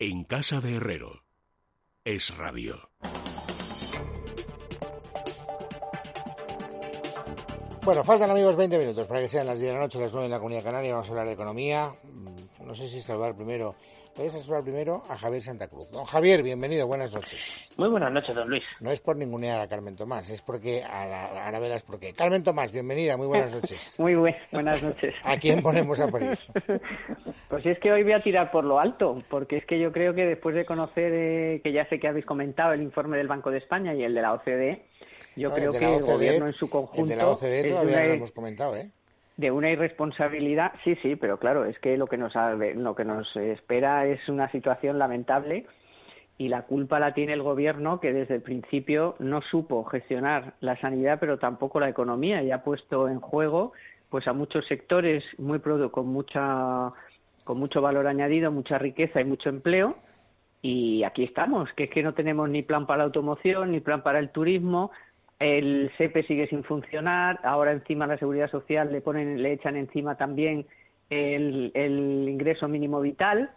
En casa de Herrero. Es radio. Bueno, faltan amigos 20 minutos para que sean las 10 de la noche, las 9 en la Comunidad Canaria. Vamos a hablar de economía. Mm, No sé si saludar primero. Voy a saludar primero a Javier Santa Cruz. Don Javier, bienvenido, buenas noches. Muy buenas noches, don Luis. No es por ningunear a Carmen Tomás, es porque a la, ahora verás por qué. Carmen Tomás, bienvenida, muy buenas noches. Muy buen- buenas noches. ¿A quién ponemos a parir? Pues es que hoy voy a tirar por lo alto, porque es que yo creo que después de conocer, eh, que ya sé que habéis comentado el informe del Banco de España y el de la OCDE, yo No, creo el que el gobierno en su conjunto El de la OCDE todavía una, no lo hemos comentado, ¿eh? de una irresponsabilidad. Sí, sí, pero claro, es que lo que nos ha- lo que nos espera es una situación lamentable y la culpa la tiene el gobierno que desde el principio no supo gestionar la sanidad, pero tampoco la economía y ha puesto en juego pues a muchos sectores muy produ- con mucha con mucho valor añadido, mucha riqueza y mucho empleo. Y aquí estamos, que es que no tenemos ni plan para la automoción, ni plan para el turismo, el SEPE sigue sin funcionar, ahora encima la Seguridad Social le ponen, le echan encima también el, ingreso mínimo vital,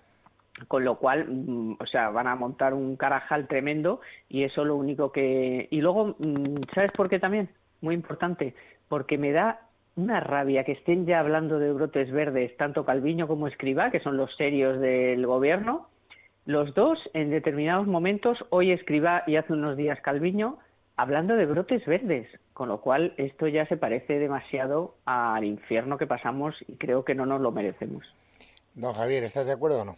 con lo cual, mm, o sea, van a montar un carajal tremendo y eso lo único que... Y luego, mm, ¿sabes por qué también? Muy importante, porque me da una rabia que estén ya hablando de brotes verdes, tanto Calviño como Escribá, que son los serios del gobierno, los dos en determinados momentos, hoy Escribá y hace unos días Calviño, hablando de brotes verdes, con lo cual esto ya se parece demasiado al infierno que pasamos y creo que no nos lo merecemos. Don Javier, ¿estás de acuerdo o no?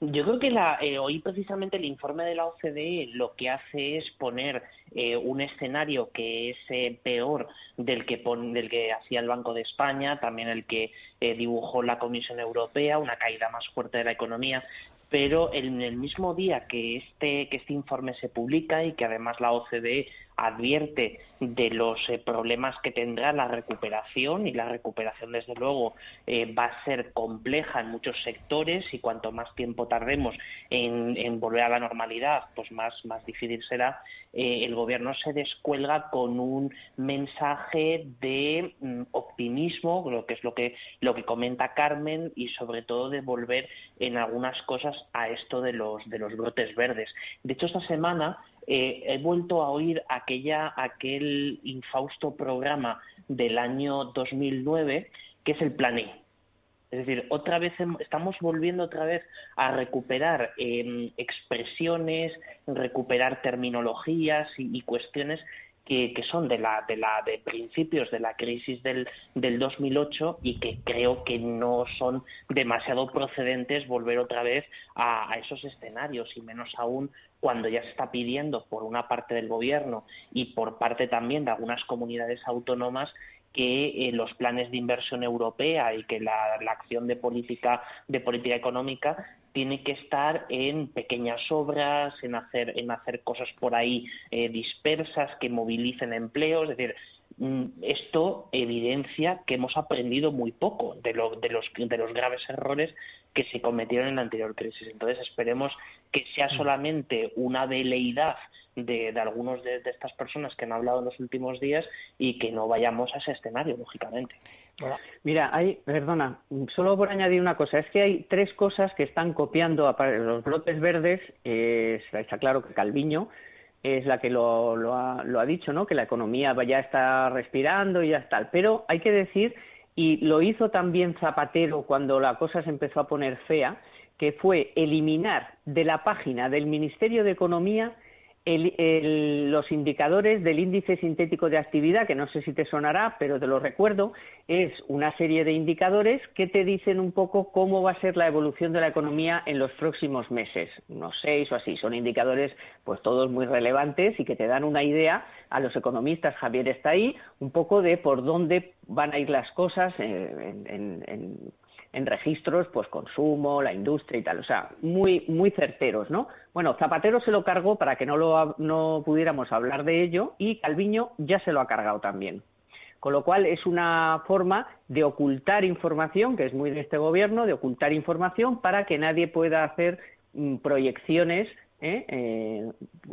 Yo creo que la, eh, hoy precisamente el informe de la OCDE lo que hace es poner eh, un escenario que es eh, peor del que, pon- del que hacía el Banco de España, también el que eh, dibujó la Comisión Europea, una caída más fuerte de la economía. Pero en el mismo día que este, que este informe se publica y que además la OCDE advierte de los eh, problemas que tendrá la recuperación y la recuperación desde luego eh, va a ser compleja en muchos sectores y cuanto más tiempo tardemos en, en volver a la normalidad pues más más difícil será eh, el gobierno se descuelga con un mensaje de mm, optimismo lo que es lo que lo que comenta Carmen y sobre todo de volver en algunas cosas a esto de los de los brotes verdes. De hecho esta semana eh, he vuelto a oír aquella, aquel infausto programa del año 2009 que es el Plan E. Es decir, otra vez estamos volviendo otra vez a recuperar eh, expresiones, recuperar terminologías y cuestiones que, que son de la de la de principios de la crisis del, del 2008 y que creo que no son demasiado procedentes volver otra vez a, a esos escenarios y menos aún cuando ya se está pidiendo por una parte del gobierno y por parte también de algunas comunidades autónomas que eh, los planes de inversión europea y que la, la acción de política de política económica tiene que estar en pequeñas obras, en hacer, en hacer cosas por ahí eh, dispersas que movilicen empleos, es decir, mm, esto evidencia que hemos aprendido muy poco de, lo- de los, de los graves errores que se cometieron en la anterior crisis. Entonces esperemos que sea solamente una veleidad de, de algunos de, de estas personas que han hablado en los últimos días y que no vayamos a ese escenario, lógicamente. Bueno, Mira, hay, perdona, solo por añadir una cosa, es que hay tres cosas que están copiando a los brotes verdes, eh, está- está claro que Calviño es la que lo, lo ha, lo ha dicho, ¿no? Que la economía ya está respirando y ya está. Pero hay que decir, y lo hizo también Zapatero cuando la cosa se empezó a poner fea, que fue eliminar de la página del Ministerio de Economía el- los indicadores del índice sintético de actividad, que no sé si te sonará, pero te lo recuerdo, es una serie de indicadores que te dicen un poco cómo va a ser la evolución de la economía en los próximos meses, unos seis o así. Son indicadores, pues todos muy relevantes y que te dan una idea a los economistas, Javier está ahí, un poco de por dónde van a ir las cosas eh, en- en- en en registros, pues consumo, la industria y tal, o sea, muy muy certeros, ¿no? Bueno, Zapatero se lo cargó para que no lo no pudiéramos hablar de ello y Calviño ya se lo ha cargado también. Con lo cual es una forma de ocultar información, que es muy de este gobierno, de ocultar información para que nadie pueda hacer mm, proyecciones ¿eh? Eh,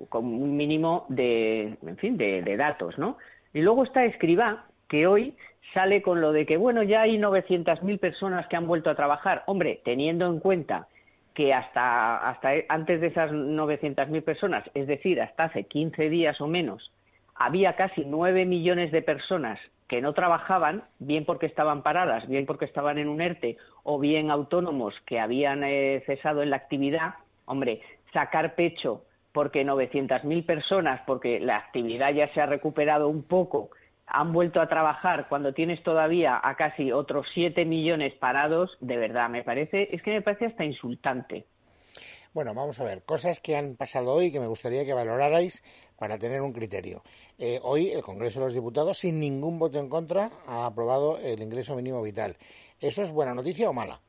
con un mínimo de, en fin, de, de datos, ¿no? Y luego está Escribá, que hoy sale con lo de que, bueno, ya hay 900.000 personas que han vuelto a trabajar. Hombre, teniendo en cuenta que hasta, hasta antes de esas 900.000 personas, es decir, hasta hace 15 días o menos, había casi 9 millones de personas que no trabajaban, bien porque estaban paradas, bien porque estaban en un ERTE o bien autónomos que habían eh, cesado en la actividad, hombre, sacar pecho porque 900.000 personas, porque la actividad ya se ha recuperado un poco, han vuelto a trabajar cuando tienes todavía a casi otros 7 millones parados, de verdad, me parece, es que me parece hasta insultante. Bueno, vamos a ver, cosas que han pasado hoy que me gustaría que valorarais para tener un criterio. Eh, hoy el Congreso de los Diputados, sin ningún voto en contra, ha aprobado el ingreso mínimo vital. ¿Eso es buena noticia o mala?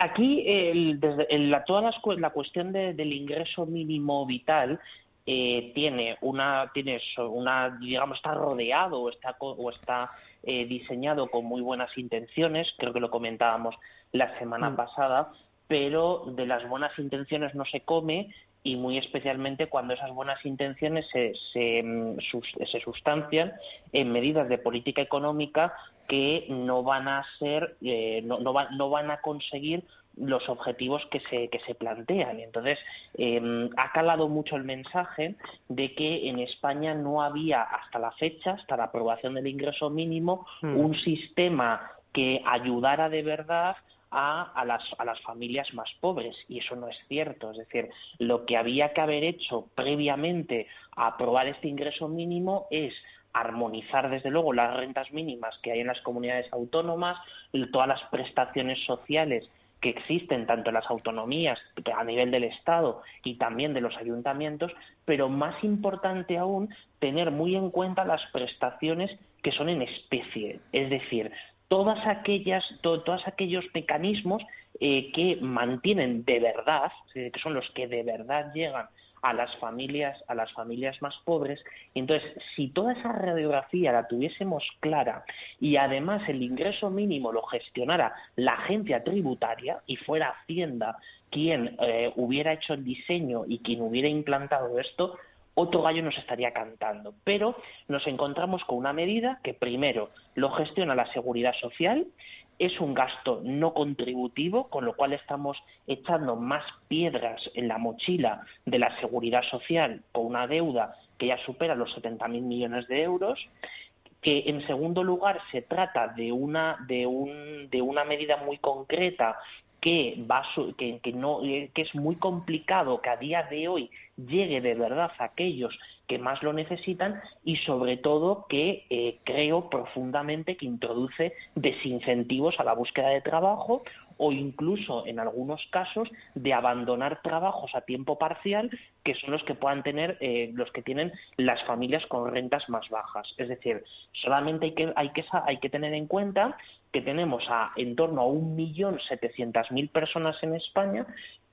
Aquí, el, desde, la, toda la, cuestión del ingreso mínimo vital eh, tiene una, tiene una, digamos, está rodeado o está, o está eh, diseñado con muy buenas intenciones, creo que lo comentábamos la semana mm. pasada, pero de las buenas intenciones no se come y muy especialmente cuando esas buenas intenciones se, se, mm, se sustancian en medidas de política económica que no van a ser, eh, no, no, no van a conseguir los objetivos que se, que se plantean. Entonces, eh, ha calado mucho el mensaje de que en España no había hasta la fecha, hasta la aprobación del ingreso mínimo, mm. un sistema que ayudara de verdad a, a, las, a las familias más pobres. Y eso no es cierto. Es decir, lo que había que haber hecho previamente a aprobar este ingreso mínimo es armonizar desde luego las rentas mínimas que hay en las comunidades autónomas, todas las prestaciones sociales que existen tanto en las autonomías a nivel del Estado y también de los ayuntamientos, pero más importante aún, tener muy en cuenta las prestaciones que son en especie, es decir, todas aquellas, todos aquellos mecanismos eh, que mantienen de verdad, que son los que de verdad llegan a las familias, a las familias más pobres. Entonces, si toda esa radiografía la tuviésemos clara y además el ingreso mínimo lo gestionara la agencia tributaria y fuera Hacienda quien eh, hubiera hecho el diseño y quien hubiera implantado esto, otro gallo nos estaría cantando. Pero nos encontramos con una medida que primero lo gestiona la seguridad social, es un gasto no contributivo, con lo cual estamos echando más piedras en la mochila de la seguridad social con una deuda que ya supera los 70.000 millones de euros que en segundo lugar se trata de una de un, de una medida muy concreta que va que, que no que es muy complicado que a día de hoy llegue de verdad a aquellos que más lo necesitan y sobre todo que eh, creo profundamente que introduce desincentivos a la búsqueda de trabajo o incluso en algunos casos de abandonar trabajos a tiempo parcial que son los que puedan tener eh, los que tienen las familias con rentas más bajas. Es decir solamente hay que hay que hay que tener en cuenta que tenemos a en torno a un millón setecientas mil personas en España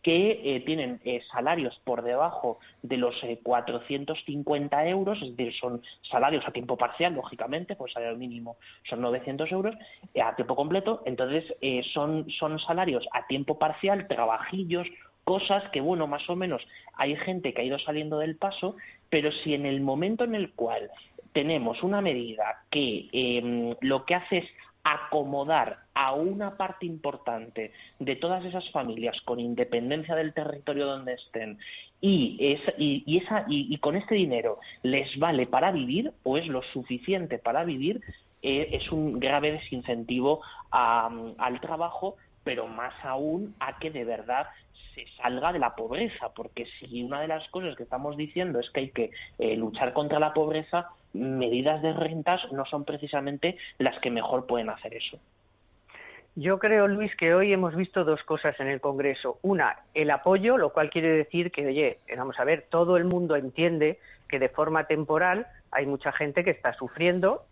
que eh, tienen eh, salarios por debajo de los 450 eh, euros, es decir, son salarios a tiempo parcial, lógicamente, pues salario mínimo son 900 euros, a tiempo completo, entonces son, son salarios a tiempo parcial, trabajillos, cosas que, bueno, más o menos hay gente que ha ido saliendo del paso, pero si en el momento en el cual tenemos una medida que em, lo que hace es acomodar a una parte importante de todas esas familias con independencia del territorio donde estén y, y, esa, y, con este dinero les vale para vivir o es lo suficiente para vivir, eh, es un grave desincentivo al trabajo, pero más aún a que de verdad se salga de la pobreza, porque si una de las cosas que estamos diciendo es que hay que eh, luchar contra la pobreza, medidas de rentas no son precisamente las que mejor pueden hacer eso. Yo creo, Luis, que hoy hemos visto dos cosas en el Congreso. Una, el apoyo, lo cual quiere decir que, oye, vamos a ver, todo el mundo entiende que de forma temporal hay mucha gente que está sufriendo.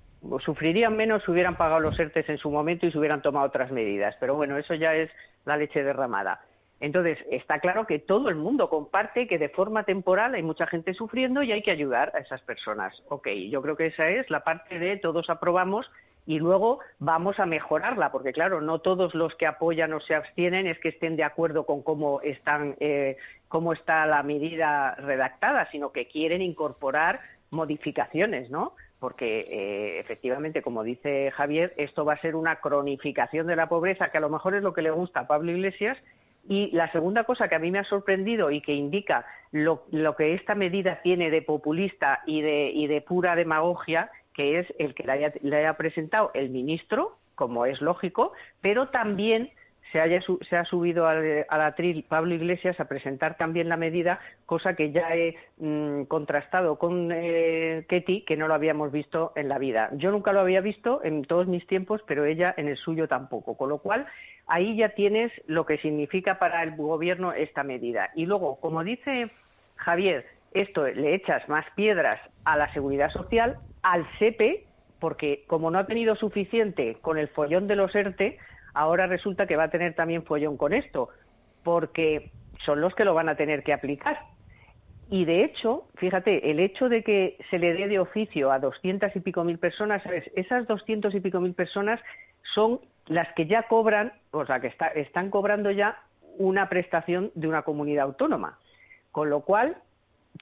Sufrirían menos si hubieran pagado los ERTES en su momento y se hubieran tomado otras medidas. Pero bueno, eso ya es la leche derramada. Entonces, está claro que todo el mundo comparte que de forma temporal hay mucha gente sufriendo y hay que ayudar a esas personas. Ok, yo creo que esa es la parte de todos aprobamos y luego vamos a mejorarla, porque claro, no todos los que apoyan o se abstienen es que estén de acuerdo con cómo están, eh, cómo está la medida redactada, sino que quieren incorporar modificaciones, ¿no? Porque eh, efectivamente, como dice Javier, esto va a ser una cronificación de la pobreza, que a lo mejor es lo que le gusta a Pablo Iglesias Y la segunda cosa que a mí me ha sorprendido y que indica lo, que esta medida tiene de populista y de, y de pura demagogia, que es el que le haya presentado el ministro, como es lógico, pero también se, haya, se ha subido al, atril Pablo Iglesias a presentar también la medida, cosa que ya he mm, contrastado con eh, Ketty, que no lo habíamos visto en la vida. Yo nunca lo había visto en todos mis tiempos, pero ella en el suyo tampoco. Con lo cual, ahí ya tienes lo que significa para el gobierno esta medida. Y luego, como dice Javier, esto le echas más piedras a la seguridad social, al SEPE, porque como no ha tenido suficiente con el follón de los ERTE, ahora resulta que va a tener también follón con esto, porque son los que lo van a tener que aplicar. Y de hecho, fíjate, el hecho de que se le dé de oficio a doscientas y pico mil personas, esas doscientos y pico mil personas son las que ya cobran, o sea, que están cobrando ya una prestación de una comunidad autónoma. Con lo cual,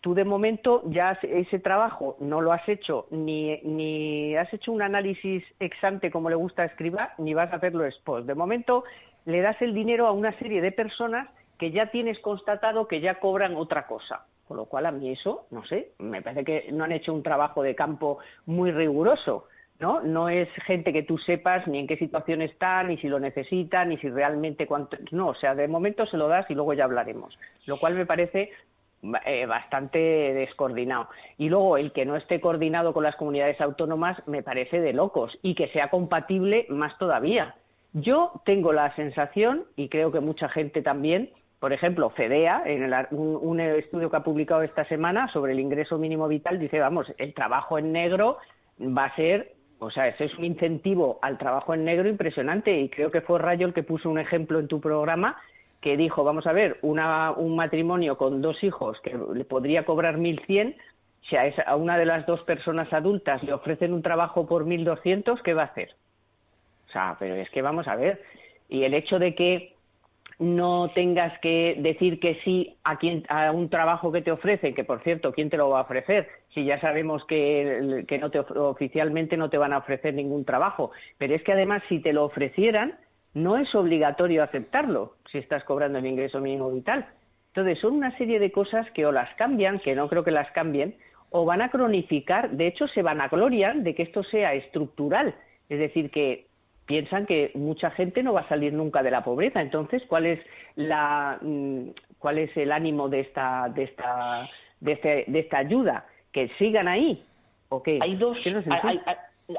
tú de momento ya ese trabajo no lo has hecho, ni, ni has hecho un análisis exante como le gusta escribir, ni vas a hacerlo después. De momento le das el dinero a una serie de personas que ya tienes constatado que ya cobran otra cosa. Con lo cual a mí eso, no sé, me parece que no han hecho un trabajo de campo muy riguroso. ¿No? No es gente que tú sepas ni en qué situación está, ni si lo necesita, ni si realmente cuánto. No, o sea, de momento se lo das y luego ya hablaremos. Lo cual me parece eh, bastante descoordinado. Y luego el que no esté coordinado con las comunidades autónomas me parece de locos y que sea compatible más todavía. Yo tengo la sensación, y creo que mucha gente también, por ejemplo, FEDEA, en un, estudio que ha publicado esta semana sobre el ingreso mínimo vital, dice, vamos, el trabajo en negro va a ser, o sea, ese es un incentivo al trabajo en negro impresionante y creo que fue Rayo el que puso un ejemplo en tu programa que dijo, vamos a ver, un matrimonio con dos hijos que le podría cobrar 1.100, si a, a una de las dos personas adultas le ofrecen un trabajo por 1.200, ¿qué va a hacer? O sea, pero es que vamos a ver. Y el hecho de que no tengas que decir que sí a, quien, a un trabajo que te ofrecen, que por cierto, ¿quién te lo va a ofrecer? Si ya sabemos que, que no te, oficialmente no te van a ofrecer ningún trabajo. Pero es que además, si te lo ofrecieran, no es obligatorio aceptarlo si estás cobrando el ingreso mínimo vital. Entonces, son una serie de cosas que o las cambian, que no creo que las cambien, o van a cronificar, de hecho se van a gloriar de que esto sea estructural, es decir, que piensan que mucha gente no va a salir nunca de la pobreza. Entonces, ¿cuál es la mm, cuál es el ánimo de esta de esta de, este, de esta ayuda? Que sigan ahí. ¿O Hay dos,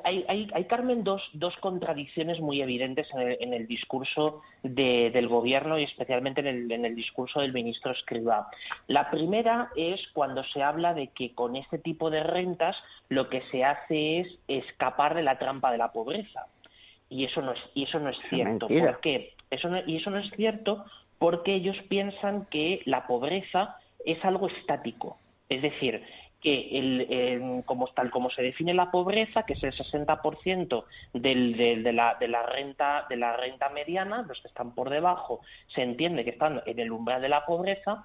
hay, hay, hay, Carmen, dos, dos contradicciones muy evidentes en el, discurso del Gobierno y especialmente en el, en el discurso del ministro Escribá. La primera es cuando se habla de que con este tipo de rentas lo que se hace es escapar de la trampa de la pobreza. Y eso no es, y eso no es cierto. ¿Por qué? Eso y eso no es cierto porque ellos piensan que la pobreza es algo estático. Es decir, que el, como tal como se define la pobreza, que es el 60% del, de, la, de, la renta de la renta mediana, los que están por debajo, se entiende que están en el umbral de la pobreza.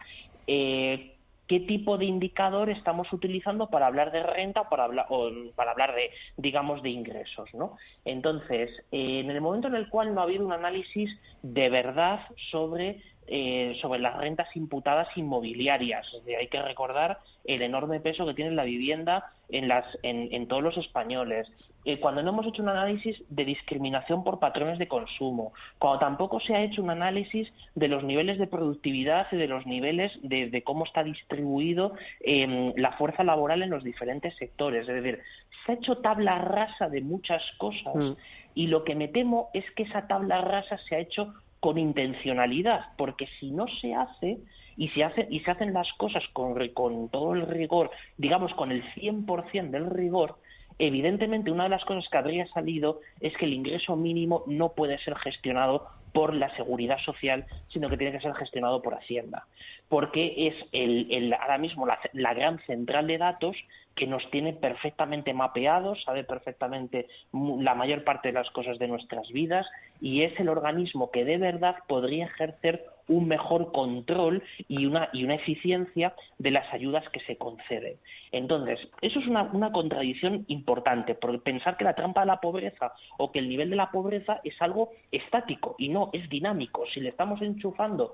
Eh, ¿Qué tipo de indicador estamos utilizando para hablar de renta o para hablar, o para hablar de, digamos, de ingresos? ¿no? Entonces, eh, en el momento en el cual no ha habido un análisis de verdad sobre eh, sobre las rentas imputadas inmobiliarias. hay que recordar el enorme peso que tiene la vivienda en, las, en, todos los españoles. Eh, cuando no hemos hecho un análisis de discriminación por patrones de consumo, cuando tampoco se ha hecho un análisis de los niveles de productividad y de los niveles de, cómo está distribuido em, la fuerza laboral en los diferentes sectores. Es decir, se ha hecho tabla rasa de muchas cosas mm. y lo que me temo es que esa tabla rasa se ha hecho con intencionalidad, porque si no se hace y se, hace, y se hacen las cosas con, con todo el rigor, digamos con el 100% del rigor, evidentemente una de las cosas que habría salido es que el ingreso mínimo no puede ser gestionado por la seguridad social, sino que tiene que ser gestionado por Hacienda, porque es el, el ahora mismo la, la, gran central de datos que nos tiene perfectamente mapeados, sabe perfectamente la mayor parte de las cosas de nuestras vidas y es el organismo que de verdad podría ejercer un mejor control y una, y una eficiencia de las ayudas que se conceden. Entonces, eso es una, una contradicción importante, porque pensar que la trampa de la pobreza o que el nivel de la pobreza es algo estático y no, es dinámico. Si le estamos enchufando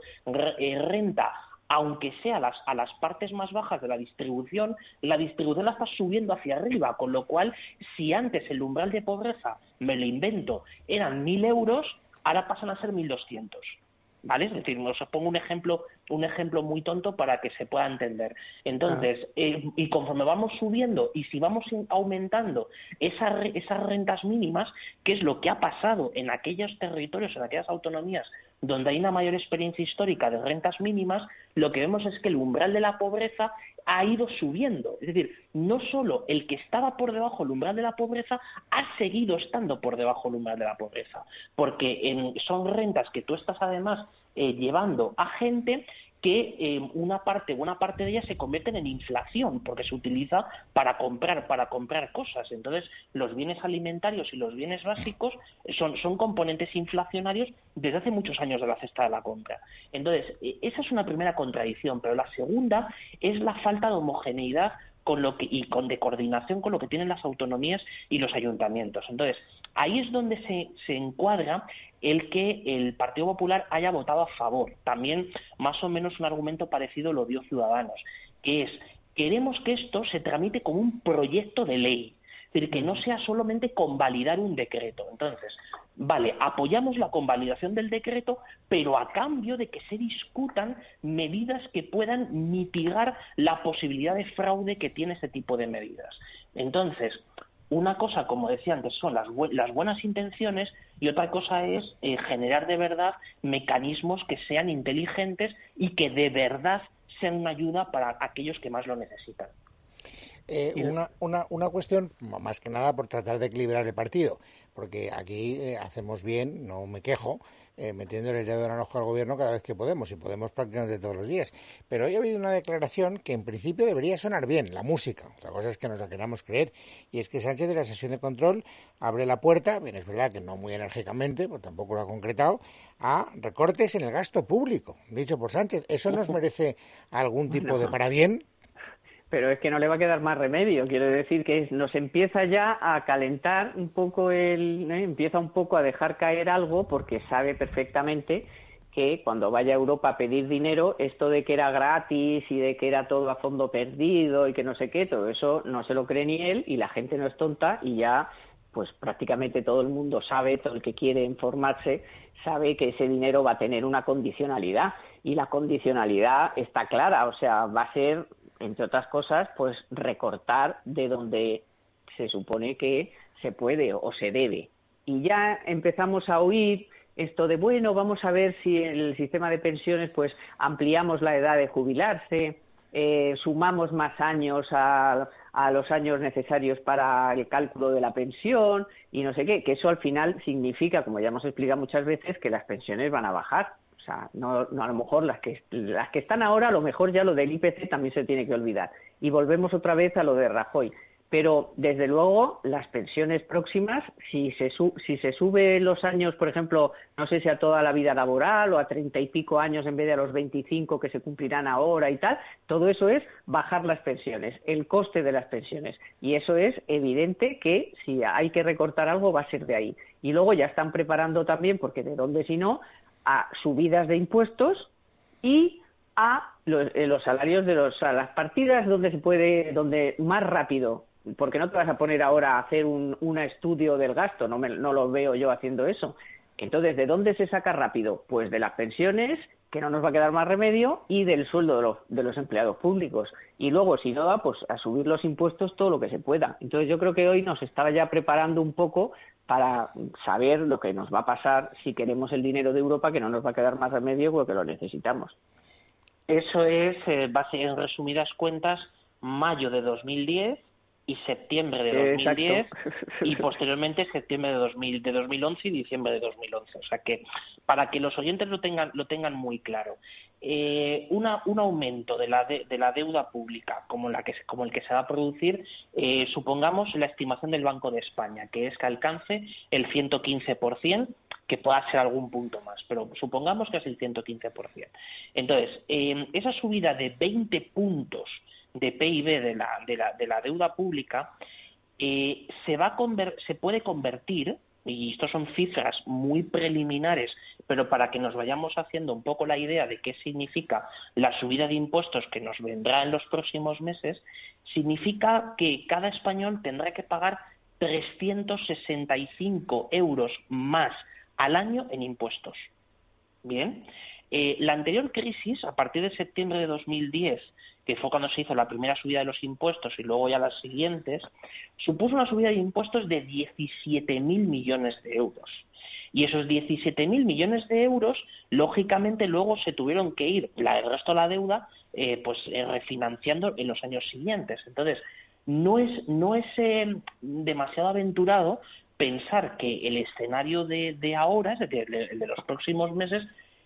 eh, renta aunque sea a las, a las partes más bajas de la distribución, la distribución la está subiendo hacia arriba, con lo cual, si antes el umbral de pobreza, me lo invento, eran 1.000 euros, ahora pasan a ser 1.200. ¿Vale? Es decir, os pongo un ejemplo, un ejemplo muy tonto para que se pueda entender. Entonces, eh, y conforme vamos subiendo y si vamos aumentando esas, esas rentas mínimas, que es lo que ha pasado en aquellos territorios, en aquellas autonomías donde hay una mayor experiencia histórica de rentas mínimas, lo que vemos es que el umbral de la pobreza ha ido subiendo. Es decir, no solo el que estaba por debajo del umbral de la pobreza ha seguido estando por debajo del umbral de la pobreza, porque son rentas que tú estás además eh, llevando a gente que eh, una parte, buena parte de ellas se convierten en inflación, porque se utiliza para comprar, para comprar cosas. Entonces, los bienes alimentarios y los bienes básicos son, son componentes inflacionarios desde hace muchos años de la cesta de la compra. Entonces, e, esa es una primera contradicción, pero la segunda es la falta de homogeneidad con lo que, y con de coordinación con lo que tienen las autonomías y los ayuntamientos. Entonces, ahí es donde se, se encuadra el que el Partido Popular haya votado a favor. También más o menos un argumento parecido lo dio Ciudadanos, que es queremos que esto se tramite como un proyecto de ley, es decir, que no sea solamente convalidar un decreto. Entonces, vale, apoyamos la convalidación del decreto, pero a cambio de que se discutan medidas que puedan mitigar la posibilidad de fraude que tiene ese tipo de medidas. Entonces, una cosa, como decía antes, son las, las buenas intenciones y otra cosa es eh, generar de verdad mecanismos que sean inteligentes y que de verdad sean una ayuda para aquellos que más lo necesitan. Eh, una, una, una, cuestión, más que nada por tratar de equilibrar el partido, porque aquí eh, hacemos bien, no me quejo, eh, metiendo el dedo en el ojo al gobierno cada vez que podemos, y podemos prácticamente todos los días. Pero hoy ha habido una declaración que en principio debería sonar bien, la música. Otra cosa es que nos la queramos creer, y es que Sánchez de la sesión de control abre la puerta, bien, es verdad que no muy enérgicamente, pues tampoco lo ha concretado, a recortes en el gasto público, dicho por Sánchez. ¿Eso nos merece algún tipo de parabién? Pero es que no le va a quedar más remedio. Quiero decir que nos empieza ya a calentar un poco el, ¿eh? empieza un poco a dejar caer algo porque sabe perfectamente que cuando vaya a Europa a pedir dinero, esto de que era gratis y de que era todo a fondo perdido y que no sé qué, todo eso no se lo cree ni él y la gente no es tonta y ya pues prácticamente todo el mundo sabe, todo el que quiere informarse, sabe que ese dinero va a tener una condicionalidad y la condicionalidad está clara, o sea, va a ser entre otras cosas, pues recortar de donde se supone que se puede o se debe. Y ya empezamos a oír esto de, bueno, vamos a ver si en el sistema de pensiones pues ampliamos la edad de jubilarse, eh, sumamos más años a, a, los años necesarios para el cálculo de la pensión y no sé qué, que eso al final significa, como ya hemos explicado muchas veces, que las pensiones van a bajar. O sea, no, a lo mejor las que, las que están ahora, a lo mejor ya lo del IPC también se tiene que olvidar. Y volvemos otra vez a lo de Rajoy. Pero, desde luego, las pensiones próximas, si se, si se sube los años, por ejemplo, no sé si a toda la vida laboral o a treinta y pico años en vez de a los veinticinco que se cumplirán ahora y tal, todo eso es bajar las pensiones, el coste de las pensiones. Y eso es evidente que si hay que recortar algo va a ser de ahí. Y luego ya están preparando también, porque de dónde si no, a subidas de impuestos y a eh, los, salarios de los, a las partidas donde se puede, donde más rápido, porque no te vas a poner ahora a hacer un, un estudio del gasto, no, me, no lo veo yo haciendo eso. Entonces, ¿de dónde se saca rápido? Pues de las pensiones, que no nos va a quedar más remedio, y del sueldo de los, de los empleados públicos. Y luego, si no da, pues a subir los impuestos todo lo que se pueda. Entonces, yo creo que hoy nos estaba ya preparando un poco para saber lo que nos va a pasar si queremos el dinero de Europa, que no nos va a quedar más remedio porque lo necesitamos. Eso es, eh, va a ser en resumidas cuentas, mayo de 2010 y septiembre de 2010 y posteriormente septiembre de, 2000, de 2011 y diciembre de 2011. O sea que para que los oyentes lo tengan, lo tengan muy claro, eh, una, un aumento de la, de, la deuda pública como, la que, como el que se va a producir, eh, supongamos la estimación del Banco de España, que es que alcance el 115%, que pueda ser algún punto más, pero supongamos que es el 115%. Entonces, eh, esa subida de 20 puntos de PIB de la, de la, de la deuda pública eh, se, va a se puede convertir, y esto son cifras muy preliminares, pero para que nos vayamos haciendo un poco la idea de qué significa la subida de impuestos que nos vendrá en los próximos meses, significa que cada español tendrá que pagar 365 euros más al año en impuestos. Bien, eh, la anterior crisis, a partir de septiembre de 2010, que fue cuando se hizo la primera subida de los impuestos y luego ya las siguientes, supuso una subida de impuestos de 17.000 millones de euros. Y esos 17.000 millones de euros, lógicamente, luego se tuvieron que ir, la, el resto de la deuda, eh, pues eh, refinanciando en los años siguientes. Entonces, no es, no es eh, demasiado aventurado pensar que el escenario de, de ahora, es decir, el de los próximos meses,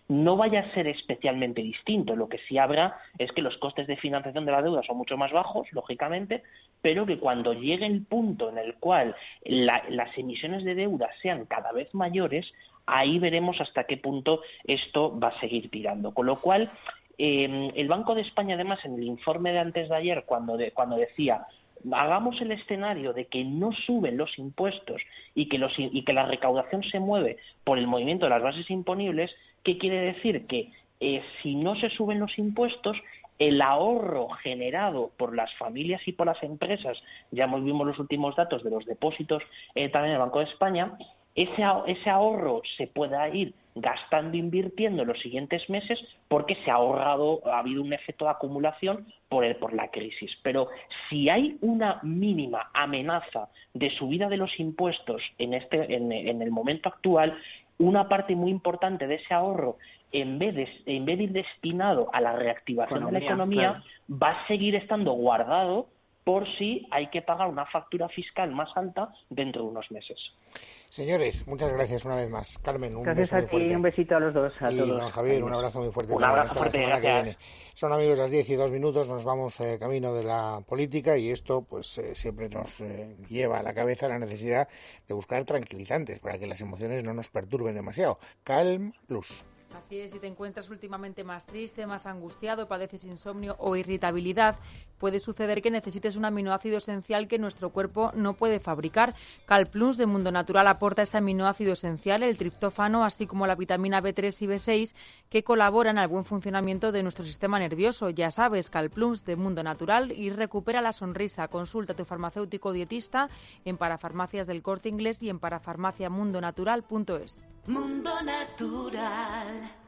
no vaya a ser especialmente distinto. Lo que sí habrá es que los costes de financiación de la deuda son mucho más bajos, lógicamente, pero que cuando llegue el punto en el cual las emisiones de deuda sean cada vez mayores, ahí veremos hasta qué punto esto va a seguir tirando. Con lo cual, eh, el Banco de España, además, en el informe de antes de ayer, cuando, cuando decía hagamos el escenario de que no suben los impuestos y que, los, y que la recaudación se mueve por el movimiento de las bases imponibles, ¿qué quiere decir? Que eh, si no se suben los impuestos, el ahorro generado por las familias y por las empresas, ya vimos los últimos datos de los depósitos eh, también en el Banco de España, ese, ahorro se pueda ir gastando, invirtiendo en los siguientes meses porque se ha ahorrado, ha habido un efecto de acumulación por, el, por la crisis. Pero si hay una mínima amenaza de subida de los impuestos en, este, en el momento actual, una parte muy importante de ese ahorro, en vez de, en vez de ir destinado a la reactivación de la economía, va a seguir estando guardado por si hay que pagar una factura fiscal más alta dentro de unos meses. Señores, muchas gracias una vez más. Carmen, un gracias beso a muy fuerte. ti, un besito a los dos. A y todos. don Javier, un abrazo muy fuerte. Un abrazo Hasta la fuerte, semana que viene. Son amigos las 10 y 2 minutos, nos vamos eh, camino de la política y esto pues eh, siempre nos eh, lleva a la cabeza la necesidad de buscar tranquilizantes para que las emociones no nos perturben demasiado. Calm Plus. Así es, si te encuentras últimamente más triste, más angustiado, padeces insomnio o irritabilidad, puede suceder que necesites un aminoácido esencial que nuestro cuerpo no puede fabricar. Cal Plus de Mundo Natural aporta ese aminoácido esencial, el triptófano, así como la vitamina B3 y B6, que colaboran al buen funcionamiento de nuestro sistema nervioso. Ya sabes, Cal Plus de Mundo Natural y recupera la sonrisa. Consulta a tu farmacéutico dietista en parafarmacias del Corte Inglés y en parafarmaciamundonatural.es. Mundo Natural.